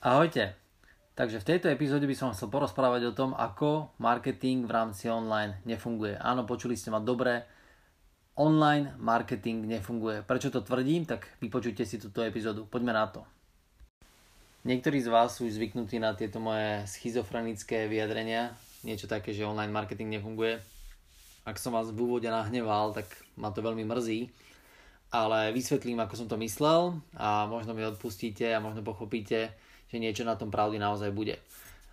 Ahojte. Takže v tejto epizóde by som chcel porozprávať o tom, ako marketing v rámci online nefunguje. Áno, počuli ste ma dobre, online marketing nefunguje. Prečo to tvrdím? Tak vypočujte si túto epizódu. Poďme na to. Niektorí z vás sú zvyknutí na tieto moje schizofrenické vyjadrenia. Niečo také, že online marketing nefunguje. Ak som vás v úvode nahneval, tak ma to veľmi mrzí. Ale vysvetlím, ako som to myslel a možno mi odpustíte a možno pochopíte, že niečo na tom pravdy naozaj bude.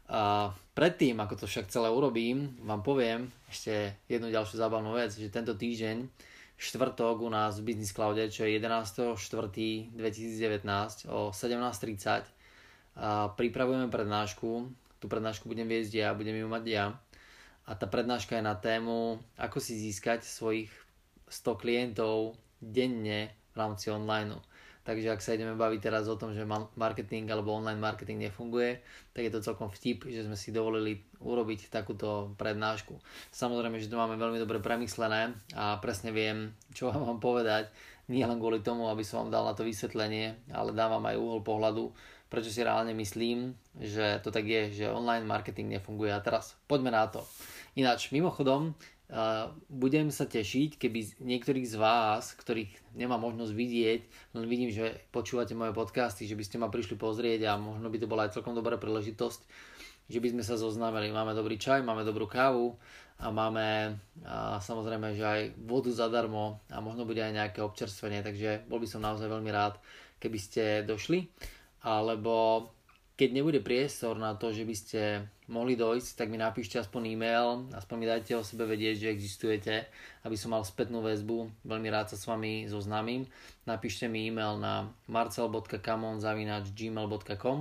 A predtým, ako to však celé urobím, vám poviem ešte jednu ďalšiu zábavnú vec, že tento týždeň, štvrtok u nás v Business Cloude, čo je 11.4.2019 o 17.30, a pripravujeme prednášku. Tú prednášku budem viesť ja, budem ju mať ja. A tá prednáška je na tému, ako si získať svojich 100 klientov denne v rámci online. Takže ak sa ideme baviť teraz o tom, že marketing alebo online marketing nefunguje, tak je to celkom vtip, že sme si dovolili urobiť takúto prednášku. Samozrejme, že to máme veľmi dobre premyslené a presne viem, čo vám mám povedať, nie len kvôli tomu, aby som vám dal na to vysvetlenie, ale dávam aj uhol pohľadu, prečo si reálne myslím, že to tak je, že online marketing nefunguje. A teraz poďme na to. Ináč, mimochodom, budem sa tešiť, keby niektorých z vás, ktorých nemám možnosť vidieť, len vidím, že počúvate moje podcasty, že by ste ma prišli pozrieť a možno by to bola aj celkom dobrá príležitosť, že by sme sa zoznámili. Máme dobrý čaj, máme dobrú kávu a máme a samozrejme, že aj vodu zadarmo a možno bude aj nejaké občerstvenie, takže bol by som naozaj veľmi rád, keby ste došli. Alebo keď nebude priestor na to, že by ste mohli dojsť, tak mi napíšte aspoň e-mail, aspoň mi dajte o sebe vedieť, že existujete, aby som mal spätnú väzbu, veľmi rád sa s vami zoznámim. Napíšte mi e-mail na marcel.kamon.gmail.com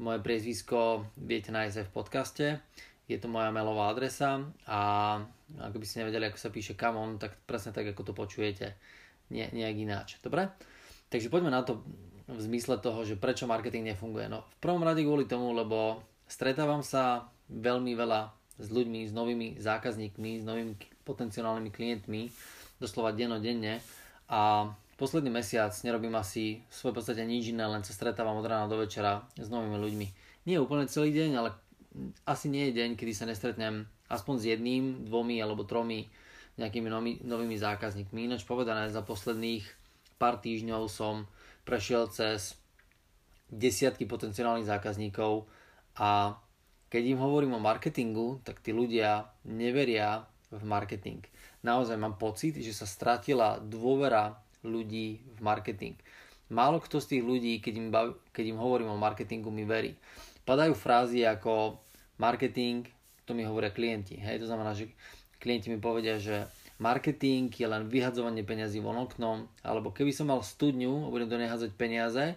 Moje priezvisko viete nájsť aj v podcaste, je to moja mailová adresa a ak by ste nevedeli, ako sa píše Kamon, tak presne tak, ako to počujete, nie, nejak ináč. Dobre? Takže poďme na to v zmysle toho, že prečo marketing nefunguje. No v prvom rade kvôli tomu, lebo stretávam sa veľmi veľa s ľuďmi, s novými zákazníkmi, s novými potenciálnymi klientmi, doslova dennodenne a posledný mesiac nerobím asi v svojej podstate nič iné, len sa stretávam od rána do večera s novými ľuďmi. Nie úplne celý deň, ale asi nie je deň, kedy sa nestretnem aspoň s jedným, dvomi alebo tromi nejakými novými, novými zákazníkmi. Ináč povedané, za posledných pár týždňov som prešiel cez desiatky potenciálnych zákazníkov a keď im hovorím o marketingu, tak tí ľudia neveria v marketing. Naozaj mám pocit, že sa stratila dôvera ľudí v marketing. Málo kto z tých ľudí, keď im, bav, keď im hovorím o marketingu, mi verí. Padajú frázy ako marketing, to mi hovoria klienti. Hej, to znamená, že klienti mi povedia, že marketing je len vyhadzovanie peniazy von oknom, alebo keby som mal studňu a budem do nej hádzať peniaze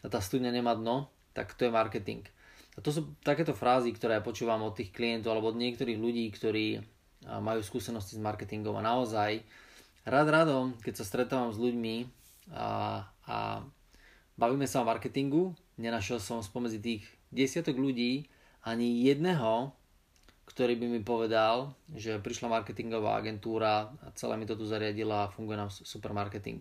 a tá studňa nemá dno, tak to je marketing. A to sú takéto frázy, ktoré ja počúvam od tých klientov alebo od niektorých ľudí, ktorí majú skúsenosti s marketingom a naozaj rád radom, keď sa stretávam s ľuďmi a, a bavíme sa o marketingu, nenašiel som spomedzi tých desiatok ľudí ani jedného, ktorý by mi povedal, že prišla marketingová agentúra a celé mi to tu zariadila a funguje nám super marketing.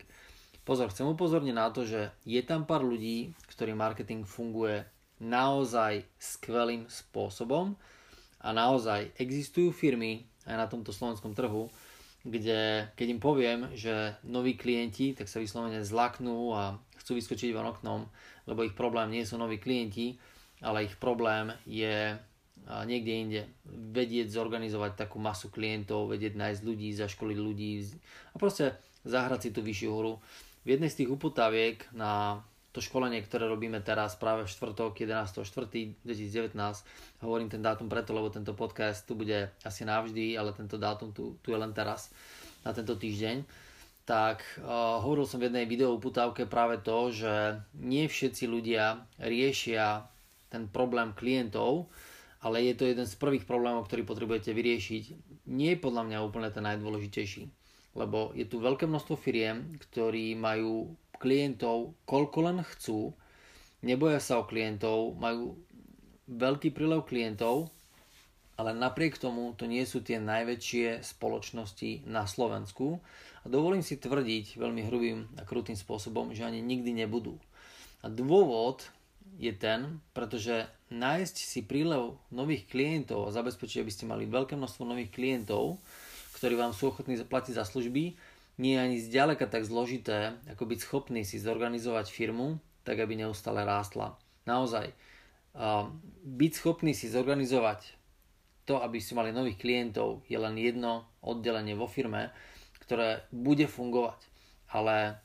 Pozor, chcem upozorniť na to, že je tam pár ľudí, ktorý marketing funguje naozaj skvelým spôsobom a naozaj existujú firmy aj na tomto slovenskom trhu, kde keď im poviem, že noví klienti tak sa vyslovene zlaknú a chcú vyskočiť von oknom, lebo ich problém nie sú noví klienti, ale ich problém je niekde inde vedieť zorganizovať takú masu klientov, vedieť nájsť ľudí, zaškoliť ľudí a proste zahrať si tú vyššiu hru. V jednej z tých upotaviek na to školenie, ktoré robíme teraz práve v štvrtok 11.4.2019, hovorím ten dátum preto, lebo tento podcast tu bude asi navždy, ale tento dátum tu, tu je len teraz, na tento týždeň, tak uh, hovoril som v jednej video uputávke práve to, že nie všetci ľudia riešia ten problém klientov, ale je to jeden z prvých problémov, ktorý potrebujete vyriešiť. Nie je podľa mňa úplne ten najdôležitejší, lebo je tu veľké množstvo firiem, ktorí majú klientov koľko len chcú, neboja sa o klientov, majú veľký prílev klientov, ale napriek tomu to nie sú tie najväčšie spoločnosti na Slovensku a dovolím si tvrdiť veľmi hrubým a krutým spôsobom, že ani nikdy nebudú. A dôvod je ten, pretože nájsť si prílev nových klientov a zabezpečiť, aby ste mali veľké množstvo nových klientov, ktorí vám sú ochotní zaplatiť za služby, nie je ani zďaleka tak zložité, ako byť schopný si zorganizovať firmu, tak aby neustále rástla. Naozaj, byť schopný si zorganizovať to, aby ste mali nových klientov, je len jedno oddelenie vo firme, ktoré bude fungovať. Ale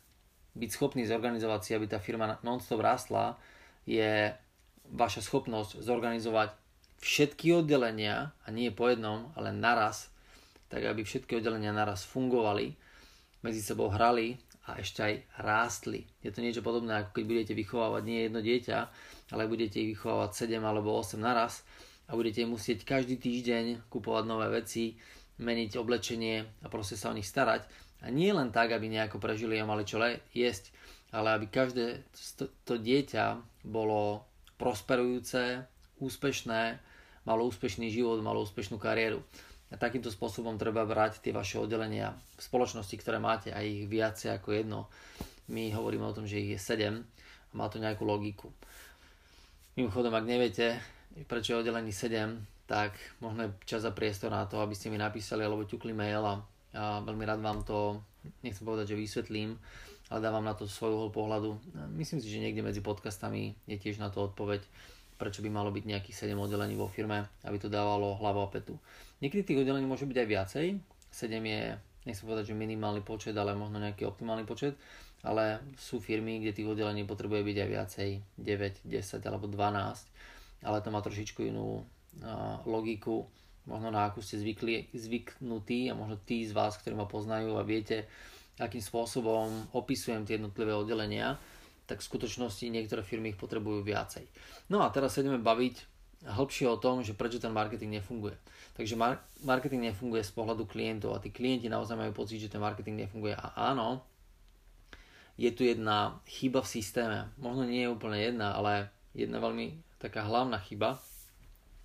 byť schopný zorganizovať si, aby tá firma non-stop rástla, je vaša schopnosť zorganizovať všetky oddelenia, a nie po jednom, ale naraz, tak aby všetky oddelenia naraz fungovali, medzi sebou hrali a ešte aj rástli. Je to niečo podobné, ako keď budete vychovávať nie jedno dieťa, ale budete ich vychovávať 7 alebo 8 naraz a budete musieť každý týždeň kupovať nové veci, meniť oblečenie a proste sa o nich starať. A nie len tak, aby nejako prežili a mali čo jesť, ale aby každé to, to dieťa bolo prosperujúce, úspešné, malo úspešný život, malo úspešnú kariéru. A takýmto spôsobom treba brať tie vaše oddelenia v spoločnosti, ktoré máte a ich viacej ako jedno. My hovoríme o tom, že ich je 7 a má to nejakú logiku. Mimochodom, ak neviete, prečo je oddelený 7, tak možno je čas a priestor na to, aby ste mi napísali alebo ťukli mail a, a veľmi rád vám to, nechcem povedať, že vysvetlím, ale dávam na to svoj pohľadu. Myslím si, že niekde medzi podcastami je tiež na to odpoveď prečo by malo byť nejakých 7 oddelení vo firme, aby to dávalo hlavu a petu. Niekedy tých oddelení môže byť aj viacej, 7 je, nechcem povedať, že minimálny počet, ale možno nejaký optimálny počet, ale sú firmy, kde tých oddelení potrebuje byť aj viacej, 9, 10 alebo 12, ale to má trošičku inú logiku, možno na akú ste zvykli, zvyknutí a možno tí z vás, ktorí ma poznajú a viete, akým spôsobom opisujem tie jednotlivé oddelenia, tak v skutočnosti niektoré firmy ich potrebujú viacej. No a teraz sa ideme baviť hĺbšie o tom, že prečo ten marketing nefunguje. Takže mar- marketing nefunguje z pohľadu klientov a tí klienti naozaj majú pocit, že ten marketing nefunguje. A áno, je tu jedna chyba v systéme. Možno nie je úplne jedna, ale jedna veľmi taká hlavná chyba.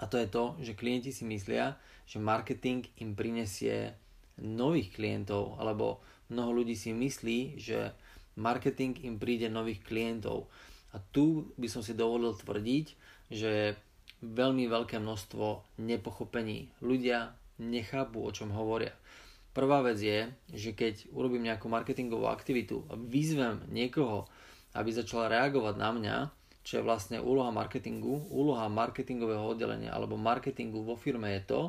A to je to, že klienti si myslia, že marketing im prinesie nových klientov, alebo mnoho ľudí si myslí, že marketing im príde nových klientov. A tu by som si dovolil tvrdiť, že veľmi veľké množstvo nepochopení. Ľudia nechápu, o čom hovoria. Prvá vec je, že keď urobím nejakú marketingovú aktivitu a vyzvem niekoho, aby začal reagovať na mňa, čo je vlastne úloha marketingu, úloha marketingového oddelenia alebo marketingu vo firme je to,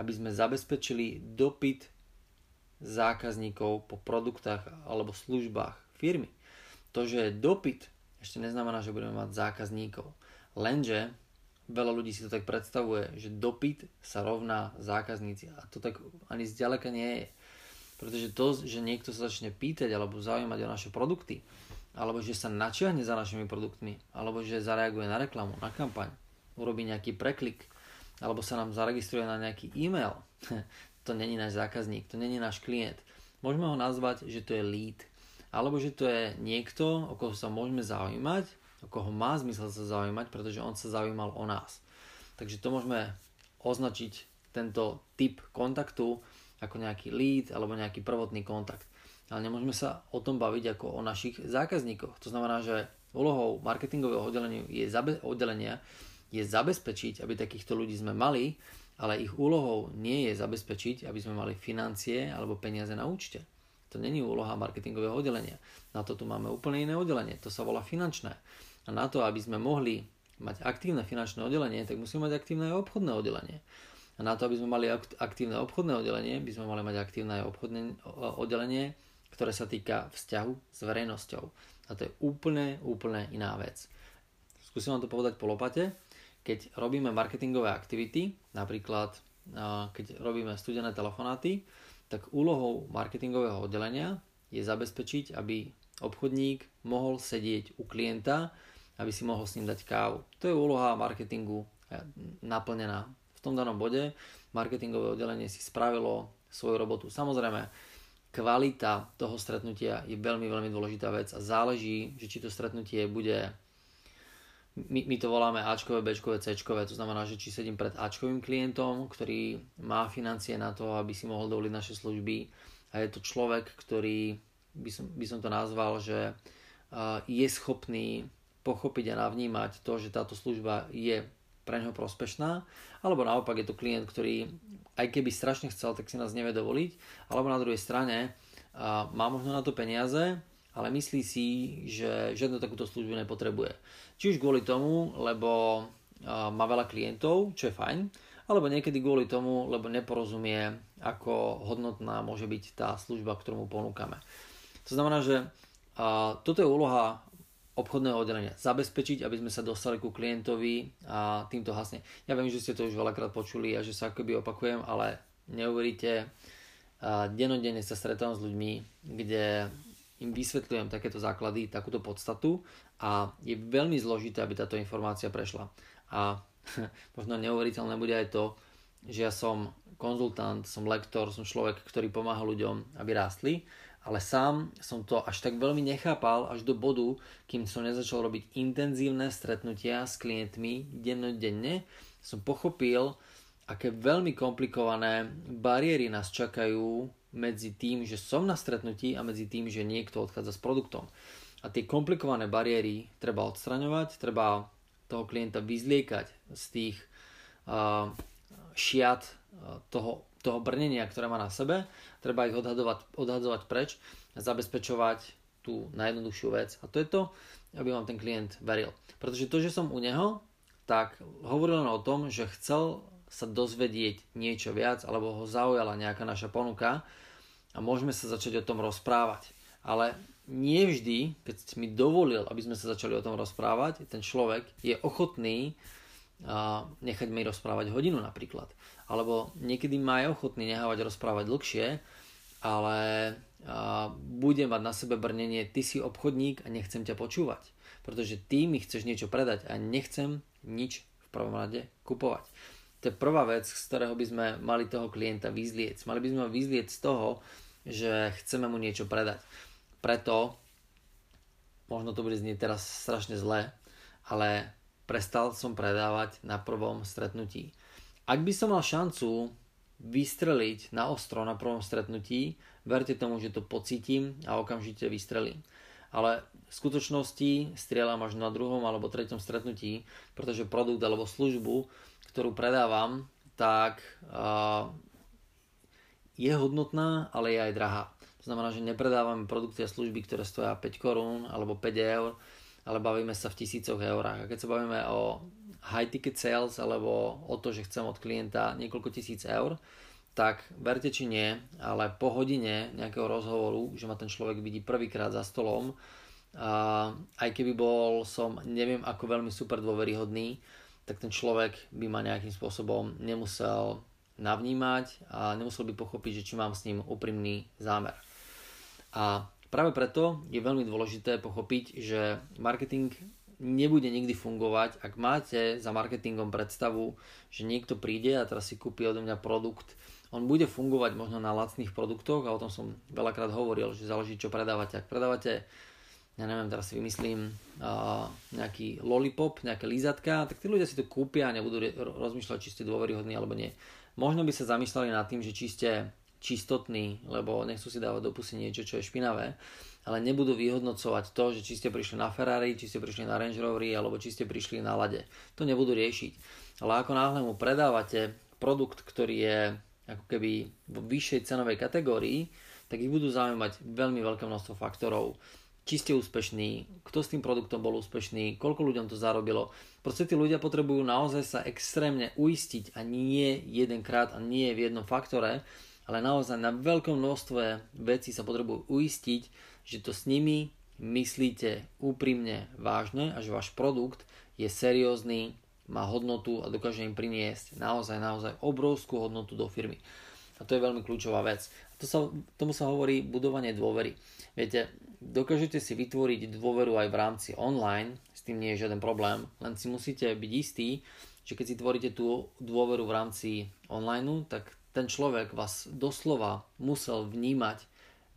aby sme zabezpečili dopyt zákazníkov po produktách alebo službách firmy. To, že je dopyt, ešte neznamená, že budeme mať zákazníkov. Lenže veľa ľudí si to tak predstavuje, že dopyt sa rovná zákazníci. A to tak ani zďaleka nie je. Pretože to, že niekto sa začne pýtať alebo zaujímať o naše produkty, alebo že sa načiahne za našimi produktmi, alebo že zareaguje na reklamu, na kampaň, urobí nejaký preklik, alebo sa nám zaregistruje na nejaký e-mail, to není náš zákazník, to není náš klient. Môžeme ho nazvať, že to je lead alebo že to je niekto, o koho sa môžeme zaujímať, o koho má zmysel sa zaujímať, pretože on sa zaujímal o nás. Takže to môžeme označiť tento typ kontaktu ako nejaký lead alebo nejaký prvotný kontakt. Ale nemôžeme sa o tom baviť ako o našich zákazníkoch. To znamená, že úlohou marketingového oddelenia je, zabe- oddelenia je zabezpečiť, aby takýchto ľudí sme mali, ale ich úlohou nie je zabezpečiť, aby sme mali financie alebo peniaze na účte. To není úloha marketingového oddelenia. Na to tu máme úplne iné oddelenie. To sa volá finančné. A na to, aby sme mohli mať aktívne finančné oddelenie, tak musíme mať aktívne aj obchodné oddelenie. A na to, aby sme mali aktívne obchodné oddelenie, by sme mali mať aktívne aj obchodné oddelenie, ktoré sa týka vzťahu s verejnosťou. A to je úplne, úplne iná vec. Skúsim vám to povedať po lopate. Keď robíme marketingové aktivity, napríklad keď robíme studené telefonáty, tak úlohou marketingového oddelenia je zabezpečiť, aby obchodník mohol sedieť u klienta, aby si mohol s ním dať kávu. To je úloha marketingu eh, naplnená. V tom danom bode marketingové oddelenie si spravilo svoju robotu. Samozrejme, kvalita toho stretnutia je veľmi, veľmi dôležitá vec a záleží, že či to stretnutie bude my, my to voláme Ačkové, Bčkové, Cčkové, to znamená, že či sedím pred Ačkovým klientom, ktorý má financie na to, aby si mohol dovoliť naše služby. A je to človek, ktorý by som, by som to nazval, že uh, je schopný pochopiť a navnímať to, že táto služba je pre neho prospešná, alebo naopak je to klient, ktorý aj keby strašne chcel, tak si nás nevie dovoliť, alebo na druhej strane a má možno na to peniaze, ale myslí si, že žiadnu takúto službu nepotrebuje. Či už kvôli tomu, lebo má veľa klientov, čo je fajn, alebo niekedy kvôli tomu, lebo neporozumie, ako hodnotná môže byť tá služba, ktorú mu ponúkame. To znamená, že a, toto je úloha obchodného oddelenia. Zabezpečiť, aby sme sa dostali ku klientovi a týmto hasne. Ja viem, že ste to už veľakrát počuli a že sa akoby opakujem, ale neuveríte, denodenne sa stretávam s ľuďmi, kde im vysvetľujem takéto základy, takúto podstatu a je veľmi zložité, aby táto informácia prešla. A možno neuveriteľné bude aj to, že ja som konzultant, som lektor, som človek, ktorý pomáha ľuďom, aby rástli, ale sám som to až tak veľmi nechápal až do bodu, kým som nezačal robiť intenzívne stretnutia s klientmi dennodenne, som pochopil, aké veľmi komplikované bariéry nás čakajú medzi tým, že som na stretnutí a medzi tým, že niekto odchádza s produktom. A tie komplikované bariéry treba odstraňovať, treba toho klienta vyzliekať z tých uh, šiat uh, toho, toho brnenia, ktoré má na sebe. Treba ich odhadovať, odhadzovať preč a zabezpečovať tú najjednoduchšiu vec. A to je to, aby vám ten klient veril. Pretože to, že som u neho, tak hovoril len o tom, že chcel sa dozvedieť niečo viac, alebo ho zaujala nejaká naša ponuka a môžeme sa začať o tom rozprávať. Ale nie vždy, keď mi dovolil, aby sme sa začali o tom rozprávať, ten človek je ochotný uh, nechať mi rozprávať hodinu napríklad. Alebo niekedy má aj ochotný nehávať rozprávať dlhšie, ale uh, bude mať na sebe brnenie, ty si obchodník a nechcem ťa počúvať. Pretože ty mi chceš niečo predať a nechcem nič v prvom rade kupovať. To je prvá vec, z ktorého by sme mali toho klienta vyzlieť. Mali by sme ho vyzlieť z toho, že chceme mu niečo predať. Preto, možno to bude znieť teraz strašne zle, ale prestal som predávať na prvom stretnutí. Ak by som mal šancu vystreliť na ostro na prvom stretnutí, verte tomu, že to pocítim a okamžite vystrelím. Ale v skutočnosti strieľam až na druhom alebo treťom stretnutí, pretože produkt alebo službu, ktorú predávam, tak uh, je hodnotná, ale je aj drahá. To znamená, že nepredávame produkty a služby, ktoré stoja 5 korún alebo 5 eur, ale bavíme sa v tisícoch eurách. A keď sa bavíme o high ticket sales alebo o to, že chcem od klienta niekoľko tisíc eur, tak verte či nie, ale po hodine nejakého rozhovoru, že ma ten človek vidí prvýkrát za stolom, a aj keby bol som neviem ako veľmi super dôveryhodný, tak ten človek by ma nejakým spôsobom nemusel navnímať a nemusel by pochopiť, že či mám s ním úprimný zámer. A práve preto je veľmi dôležité pochopiť, že marketing nebude nikdy fungovať, ak máte za marketingom predstavu, že niekto príde a teraz si kúpi odo mňa produkt, on bude fungovať možno na lacných produktoch a o tom som veľakrát hovoril, že záleží čo predávate. Ak predávate, ja neviem, teraz si vymyslím uh, nejaký lollipop, nejaké lízatka, tak tí ľudia si to kúpia a nebudú rozmýšľať, či ste dôveryhodní alebo nie. Možno by sa zamýšľali nad tým, že či ste čistotní, lebo nechcú si dávať do pusy niečo, čo je špinavé, ale nebudú vyhodnocovať to, že či ste prišli na Ferrari, či ste prišli na Range Rovery, alebo či ste prišli na lade. To nebudú riešiť. Ale ako náhle mu predávate produkt, ktorý je ako keby v vyššej cenovej kategórii, tak ich budú zaujímať veľmi veľké množstvo faktorov. Či ste úspešní, kto s tým produktom bol úspešný, koľko ľuďom to zarobilo. Proste tí ľudia potrebujú naozaj sa extrémne uistiť a nie jedenkrát a nie v jednom faktore, ale naozaj na veľkom množstve vecí sa potrebujú uistiť, že to s nimi myslíte úprimne vážne a že váš produkt je seriózny, má hodnotu a dokáže im priniesť naozaj, naozaj obrovskú hodnotu do firmy. A to je veľmi kľúčová vec. To sa, tomu sa hovorí budovanie dôvery. Viete, dokážete si vytvoriť dôveru aj v rámci online, s tým nie je žiaden problém, len si musíte byť istí, že keď si tvoríte tú dôveru v rámci online, tak ten človek vás doslova musel vnímať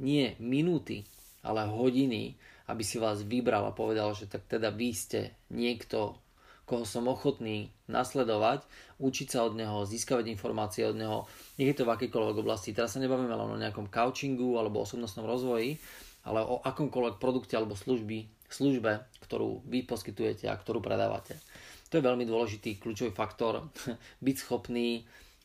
nie minúty, ale hodiny, aby si vás vybral a povedal, že tak teda vy ste niekto, koho som ochotný nasledovať, učiť sa od neho, získavať informácie od neho, nech je to v akýkoľvek oblasti. Teraz sa nebavíme len o nejakom coachingu alebo osobnostnom rozvoji, ale o akomkoľvek produkte alebo služby službe, ktorú vy poskytujete a ktorú predávate. To je veľmi dôležitý kľúčový faktor, byť schopný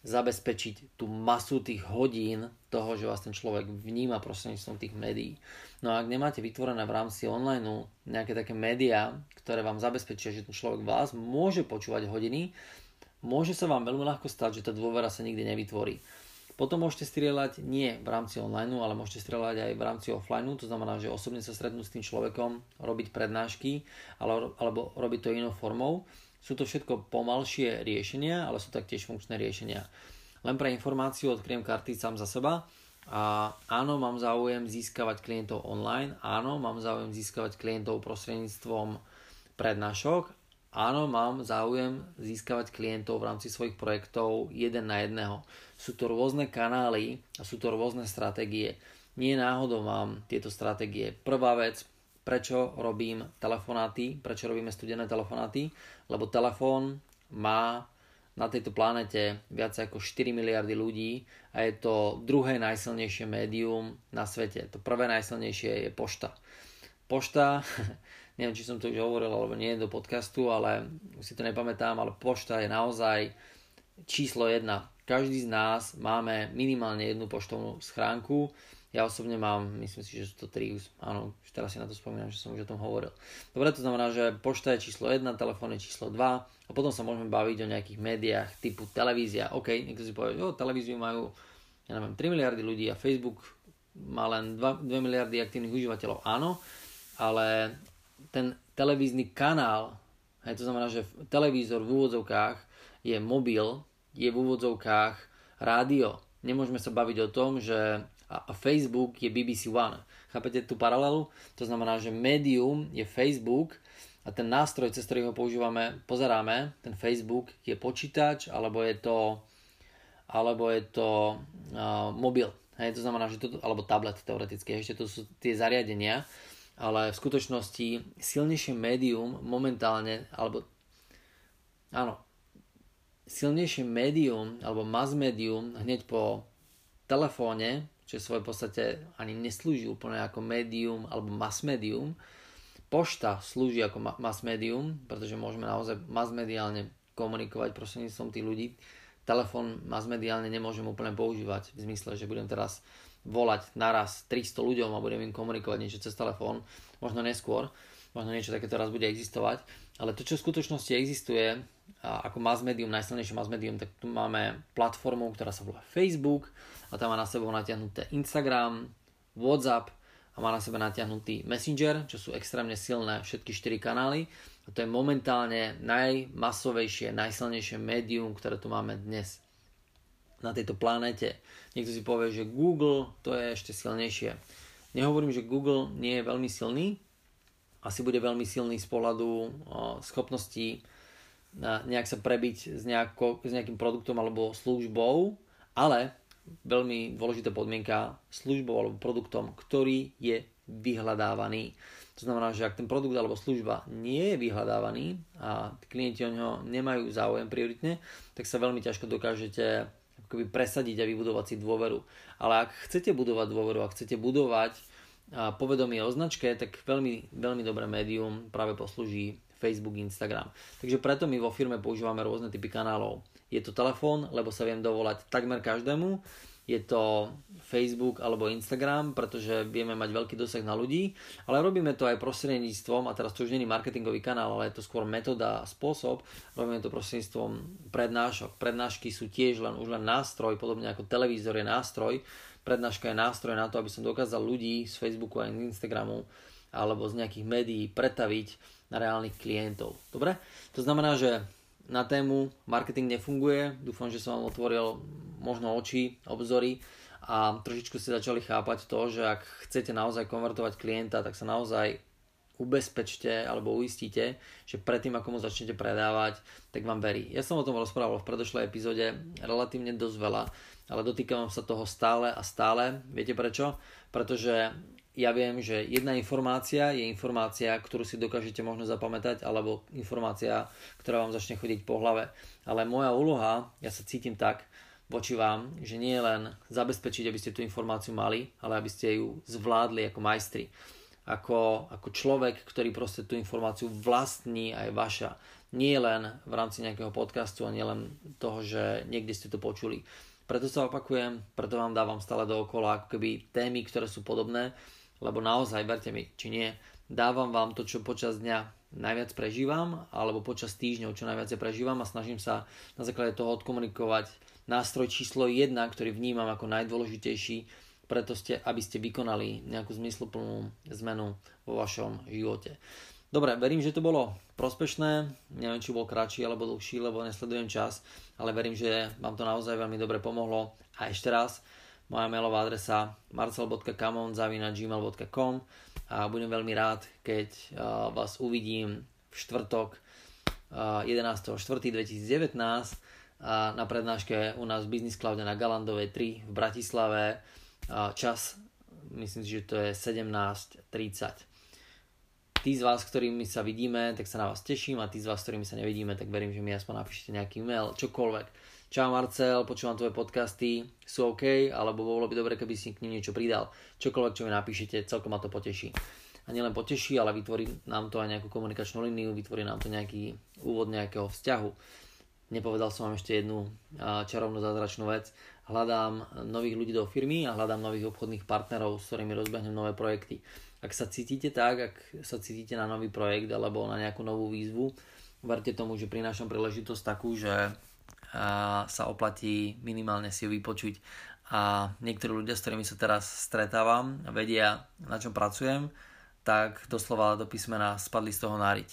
zabezpečiť tú masu tých hodín toho, že vás ten človek vníma prostredníctvom tých médií. No a ak nemáte vytvorené v rámci online nejaké také médiá, ktoré vám zabezpečia, že ten človek vás môže počúvať hodiny, môže sa vám veľmi ľahko stať, že tá dôvera sa nikdy nevytvorí. Potom môžete strieľať nie v rámci online, ale môžete strieľať aj v rámci offline, to znamená, že osobne sa stretnúť s tým človekom, robiť prednášky alebo robiť to inou formou sú to všetko pomalšie riešenia, ale sú taktiež funkčné riešenia. Len pre informáciu odkriem karty sám za seba. A áno, mám záujem získavať klientov online, áno, mám záujem získavať klientov prostredníctvom prednášok, áno, mám záujem získavať klientov v rámci svojich projektov jeden na jedného. Sú to rôzne kanály a sú to rôzne stratégie. Nie náhodou mám tieto stratégie. Prvá vec, prečo robím telefonáty, prečo robíme studené telefonáty, lebo telefón má na tejto planete viac ako 4 miliardy ľudí a je to druhé najsilnejšie médium na svete. To prvé najsilnejšie je pošta. Pošta, neviem, či som to už hovoril alebo nie do podcastu, ale si to nepamätám, ale pošta je naozaj číslo jedna. Každý z nás máme minimálne jednu poštovnú schránku, ja osobne mám, myslím si, že sú to tri, áno, už teraz si na to spomínam, že som už o tom hovoril. Dobre, to znamená, že pošta je číslo 1, telefón je číslo 2 a potom sa môžeme baviť o nejakých médiách typu televízia. OK, niekto si povie, že televíziu majú, ja neviem, 3 miliardy ľudí a Facebook má len 2, 2 miliardy aktívnych užívateľov. Áno, ale ten televízny kanál, hej, to znamená, že televízor v úvodzovkách je mobil, je v úvodzovkách rádio. Nemôžeme sa baviť o tom, že Facebook je BBC One. Chápete tú paralelu? To znamená, že médium je Facebook a ten nástroj, cez ktorý ho používame, pozeráme, ten Facebook je počítač alebo je to, alebo je to uh, mobil. Hej, to znamená, že to, alebo tablet teoreticky, ešte to sú tie zariadenia, ale v skutočnosti silnejšie médium momentálne, alebo áno, silnejšie médium alebo mass médium hneď po telefóne čo svoje podstate ani neslúži úplne ako médium alebo mass médium. Pošta slúži ako mass médium, pretože môžeme naozaj mass mediálne komunikovať prostredníctvom tých ľudí. Telefón mass mediálne nemôžem úplne používať v zmysle, že budem teraz volať naraz 300 ľuďom a budem im komunikovať niečo cez telefón, možno neskôr, možno niečo také teraz bude existovať, ale to, čo v skutočnosti existuje ako mass medium, najsilnejšie mass medium, tak tu máme platformu, ktorá sa volá Facebook, a tam má na sebou natiahnuté Instagram, WhatsApp a má na sebe natiahnutý Messenger, čo sú extrémne silné všetky 4 kanály. A to je momentálne najmasovejšie, najsilnejšie médium, ktoré tu máme dnes na tejto planete. Niekto si povie, že Google to je ešte silnejšie. Nehovorím, že Google nie je veľmi silný, asi bude veľmi silný z pohľadu schopností nejak sa prebiť s, nejako, s nejakým produktom alebo službou, ale veľmi dôležitá podmienka službou alebo produktom, ktorý je vyhľadávaný. To znamená, že ak ten produkt alebo služba nie je vyhľadávaný a klienti o neho nemajú záujem prioritne, tak sa veľmi ťažko dokážete akoby presadiť a vybudovať si dôveru. Ale ak chcete budovať dôveru a chcete budovať povedomie o značke, tak veľmi, veľmi dobré médium práve poslúži Facebook, Instagram. Takže preto my vo firme používame rôzne typy kanálov. Je to telefón, lebo sa viem dovolať takmer každému. Je to Facebook alebo Instagram, pretože vieme mať veľký dosah na ľudí, ale robíme to aj prostredníctvom, a teraz to už je marketingový kanál, ale je to skôr metóda a spôsob, robíme to prostredníctvom prednášok. Prednášky sú tiež len, už len nástroj, podobne ako televízor je nástroj, prednáška je nástroj na to, aby som dokázal ľudí z Facebooku a Instagramu alebo z nejakých médií pretaviť na reálnych klientov. Dobre? To znamená, že na tému marketing nefunguje. Dúfam, že som vám otvoril možno oči, obzory a trošičku ste začali chápať to, že ak chcete naozaj konvertovať klienta, tak sa naozaj ubezpečte alebo uistíte, že predtým, ako mu začnete predávať, tak vám verí. Ja som o tom rozprával v predošlej epizóde relatívne dosť veľa, ale dotýkam sa toho stále a stále. Viete prečo? Pretože ja viem, že jedna informácia je informácia, ktorú si dokážete možno zapamätať, alebo informácia, ktorá vám začne chodiť po hlave. Ale moja úloha, ja sa cítim tak voči vám, že nie je len zabezpečiť, aby ste tú informáciu mali, ale aby ste ju zvládli ako majstri. ako, ako človek, ktorý proste tú informáciu vlastní a je vaša. Nie len v rámci nejakého podcastu a nie len toho, že niekde ste to počuli. Preto sa opakujem, preto vám dávam stále dookola ako keby témy, ktoré sú podobné, lebo naozaj, verte mi, či nie, dávam vám to, čo počas dňa najviac prežívam, alebo počas týždňov, čo najviac prežívam a snažím sa na základe toho odkomunikovať nástroj číslo 1, ktorý vnímam ako najdôležitejší, preto ste, aby ste vykonali nejakú zmysluplnú zmenu vo vašom živote. Dobre, verím, že to bolo prospešné. Neviem, či bol kratší alebo dlhší, lebo nesledujem čas, ale verím, že vám to naozaj veľmi dobre pomohlo. A ešte raz, moja mailová adresa marcel.kamon.gmail.com a budem veľmi rád, keď vás uvidím v štvrtok 11.4.2019 na prednáške u nás v Business Cloude na Galandovej 3 v Bratislave. Čas, myslím si, že to je 17.30 tí z vás, ktorými sa vidíme, tak sa na vás teším a tí z vás, ktorými sa nevidíme, tak verím, že mi aspoň napíšete nejaký mail, čokoľvek. Čau Marcel, počúvam tvoje podcasty, sú OK, alebo bolo by dobre, keby si k ním niečo pridal. Čokoľvek, čo mi napíšete, celkom ma to poteší. A nielen poteší, ale vytvorí nám to aj nejakú komunikačnú líniu, vytvorí nám to nejaký úvod nejakého vzťahu. Nepovedal som vám ešte jednu čarovnú zázračnú vec. Hľadám nových ľudí do firmy a hľadám nových obchodných partnerov, s ktorými rozbehnem nové projekty ak sa cítite tak, ak sa cítite na nový projekt alebo na nejakú novú výzvu, verte tomu, že prinášam príležitosť takú, že sa oplatí minimálne si ju vypočuť a niektorí ľudia, s ktorými sa teraz stretávam, vedia, na čom pracujem, tak doslova do písmena spadli z toho náriť.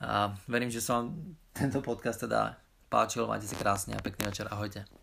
A verím, že sa vám tento podcast teda páčil, majte si krásne a pekný večer, ahojte.